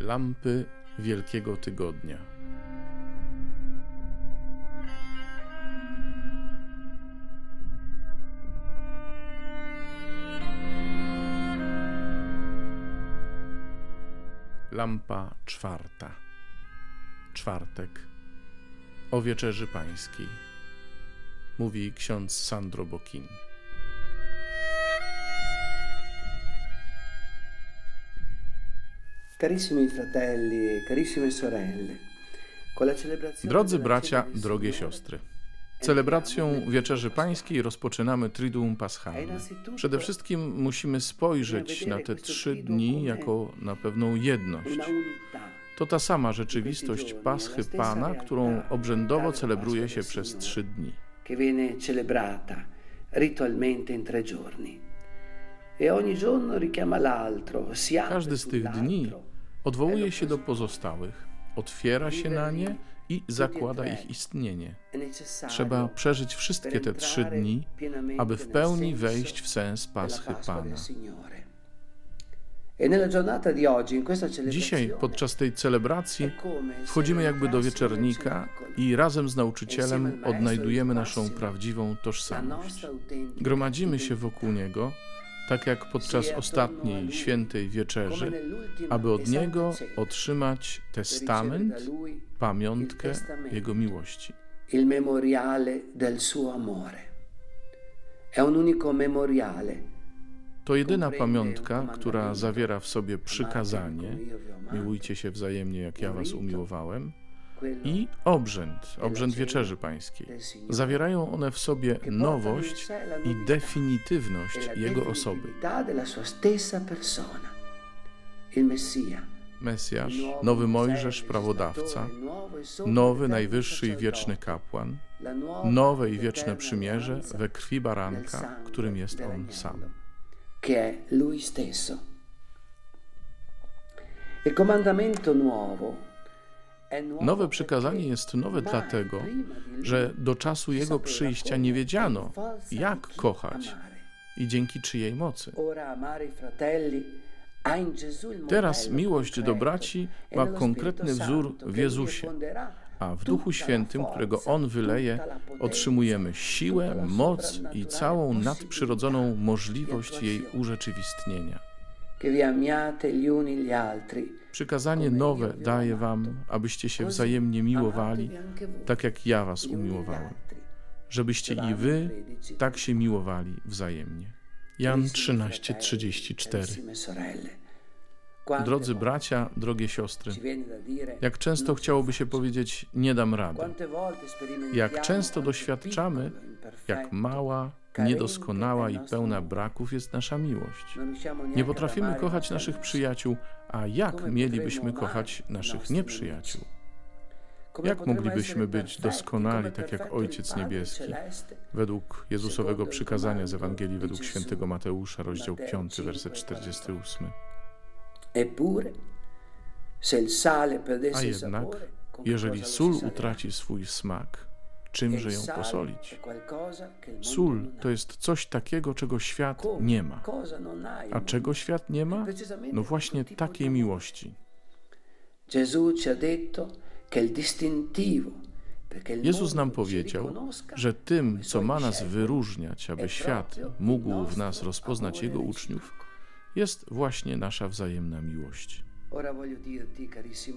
Lampy Wielkiego Tygodnia. Lampa czwarta. Czwartek. O wieczerzy pańskiej. Mówi ksiądz Sandro Bokin. Carissimi fratelli e carissime sorelle, Drodzy bracia, drogie siostry. Celebracją Wieczerzy Pańskiej rozpoczynamy Triduum Paschalne. Przede wszystkim musimy spojrzeć na te trzy dni jako na pewną jedność. To ta sama rzeczywistość Paschy Pana, którą obrzędowo celebruje się przez trzy dni. E Każdy z tych dni. Odwołuje się do pozostałych, otwiera się na nie i zakłada ich istnienie. Trzeba przeżyć wszystkie te trzy dni, aby w pełni wejść w sens Paschy Pana. Dzisiaj podczas tej celebracji wchodzimy jakby do cenacolo. i razem z nauczycielem odnajdujemy naszą prawdziwą tożsamość. Gromadzimy się wokół Niego, tak jak podczas ostatniej świętej wieczerzy, aby od Niego otrzymać testament, pamiątkę. Jego miłości. il memoriale del suo amore. È un unico memoriale. To jedyna pamiątka, która zawiera w sobie przykazanie, miłujcie się wzajemnie, jak ja was umiłowałem, i obrzęd, obrzęd Wieczerzy Pańskiej. Zawierają one w sobie nowość i definitywność Jego osoby. Mesjasz, nowy Mojżesz, prawodawca, nowy, najwyższy i wieczny kapłan, nowe i wieczne przymierze we krwi baranka, którym jest On sam. Il comandamento nuovo Nowe przykazanie jest nowe dlatego, że do czasu Jego przyjścia nie wiedziano, jak kochać i dzięki czyjej mocy. Teraz miłość do braci ma konkretny wzór w Jezusie, a w Duchu Świętym, którego On wyleje, otrzymujemy siłę, moc i całą nadprzyrodzoną możliwość jej urzeczywistnienia. che vi amiate gli uni gli altri Przykazanie nowe daję wam, abyście się wzajemnie miłowali, tak jak ja was umiłowałem, żebyście i wy tak się miłowali wzajemnie. Jan Carissimi fratelli, 13:34. carissime sorelle, quante Drodzy bracia, drogie siostry, jak często chciałoby si się powiedzieć, nie dam rady. Jak często doświadczamy, jak mała, niedoskonała i pełna braków jest nasza miłość. Nie potrafimy kochać naszych przyjaciół, a jak mielibyśmy kochać naszych nieprzyjaciół? Jak moglibyśmy być doskonali, tak jak Ojciec Niebieski? Według Jezusowego przykazania z Ewangelii według świętego Mateusza, rozdział 5, werset 48. Eppure, se il sale A jednak, jeżeli sól utraci swój smak, czymże ją posolić? Sól to jest coś takiego, czego świat nie ma. A czego świat nie ma? No właśnie takiej miłości. Jezus nam powiedział, że tym, come co ma nas wyróżniać, aby świat mógł w nas rozpoznać Jego uczniów, jest właśnie nasza wzajemna miłość.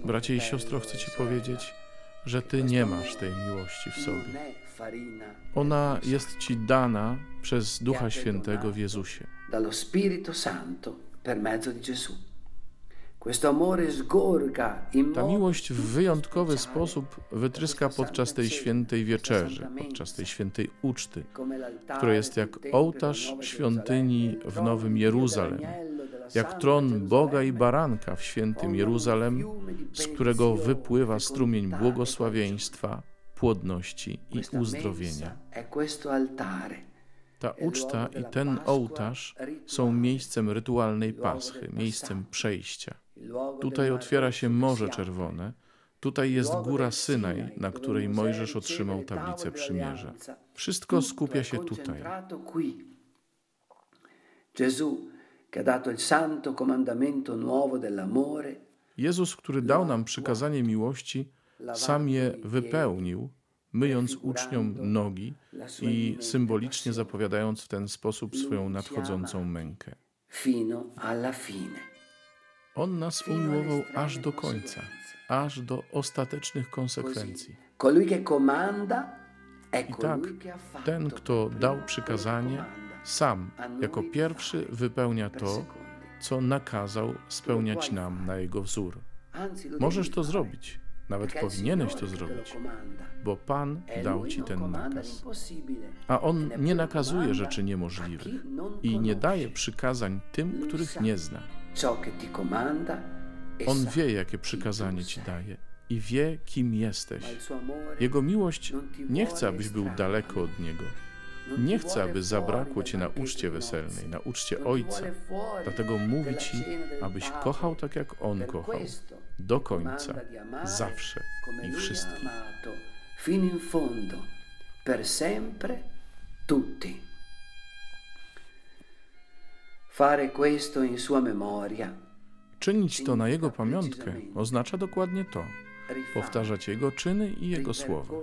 Bracie i siostro, chcę e Ci powiedzieć, że Ty nie masz tej miłości w sobie. Ona jest Ci dana przez Ducha Świętego w Jezusie. dallo Spirito Santo per mezzo di Gesù. Ta miłość w wyjątkowy sposób wytryska podczas tej świętej wieczerzy, podczas tej świętej uczty, która jest jak ołtarz świątyni w Nowym Jeruzalem, jak tron Boga i Baranka w świętym Jeruzalem, z którego wypływa strumień błogosławieństwa, płodności i uzdrowienia. Ta uczta i ten ołtarz są miejscem rytualnej Paschy, miejscem przejścia. Tutaj otwiera się Morze Czerwone, tutaj jest góra Synaj, na której Mojżesz otrzymał tablicę przymierza. Wszystko skupia się tutaj. Che ha dato il santo comandamento nuovo dell'amore Jezus, który dał nam przykazanie miłości, sam je wypełnił, myjąc uczniom nogi i symbolicznie zapowiadając w ten sposób swoją nadchodzącą mękę. On nas umiłował aż do końca, aż do ostatecznych konsekwencji. I tak, ten, kto dał przykazanie. Sam jako pierwszy wypełnia to, co nakazał spełniać nam na jego wzór. Możesz to zrobić, nawet powinieneś to zrobić, bo Pan dał ci non ten nakaz. A On nie nakazuje rzeczy niemożliwych i nie daje przykazań tym, których nie zna. On wie, jakie przykazanie ci daje i wie, kim jesteś. Jego miłość nie chce, abyś był daleko od Niego. Nie vuole aby zabrakło cię na uczcie weselnej, na uczcie Ojca. Dlatego mówi ci, abyś kochał tak, jak On kochał, do końca, zawsze i wszystkich. fino in fondo, per sempre, tutti. Fare questo in sua memoria, Czynić to na Jego pamiątkę oznacza dokładnie to. Powtarzać Jego czyny i Jego słowa.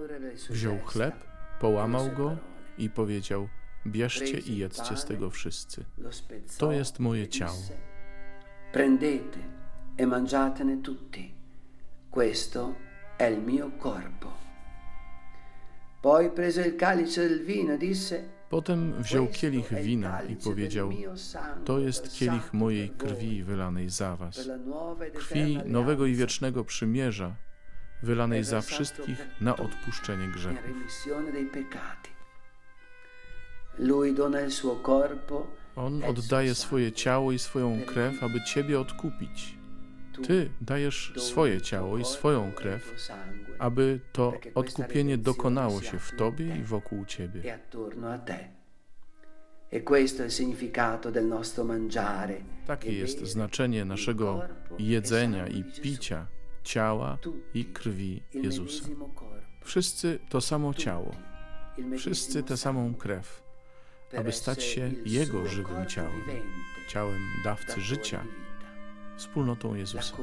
Wziął chleb, połamał go. I powiedział: Bierzcie i jedzcie z tego wszyscy. To jest moje e ciało. Prendete e mangiatene tutti. Questo è il mio corpo. Poi prese il calice del vino e disse: Potem wziął "Questo kielich wina i powiedział: To jest kielich mojej krwi wylanej za was, krwi nowego i wiecznego przymierza, wylanej za wszystkich na odpuszczenie in grzechów. On e oddaje swoje ciało i swoją krew, aby Ciebie odkupić. Ty dajesz swoje ciało i swoją e krew, aby to odkupienie dokonało się w Tobie i wokół Ciebie. E Takie jest znaczenie naszego jedzenia i picia ciała i krwi Jezusa. Wszyscy to samo ciało, wszyscy tę samą krew, aby stać się Jego żywym ciałem, ciałem dawcy życia, wspólnotą Jezusa.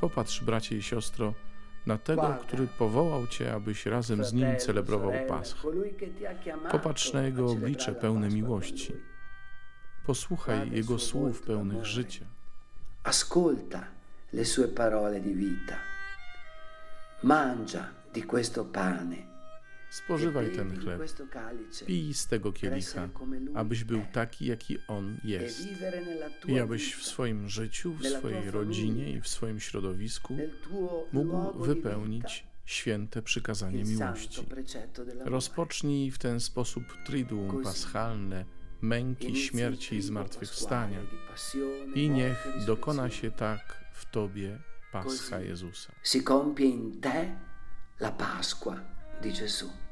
Popatrz, bracie i siostro, na tego, który powołał Cię, abyś razem z Nim celebrował Paschę. Popatrz na Jego oblicze pełne miłości. Posłuchaj Jego słów pełnych życia. Ascolta le sue parole di vita. Mangia di questo pane. Spożywaj e ten chleb. Pij z tego kielicha, abyś był taki, jaki On e jest. tua I abyś w swoim życiu, w swojej rodzinie i w swoim środowisku mógł wypełnić święte przykazanie miłości. Rozpocznij w ten sposób triduum paschalne, męki, śmierci i zmartwychwstania. I niech risurrezione. dokona się tak w Tobie Pascha. Jezusa. Si compie in te la Pasqua di Gesù.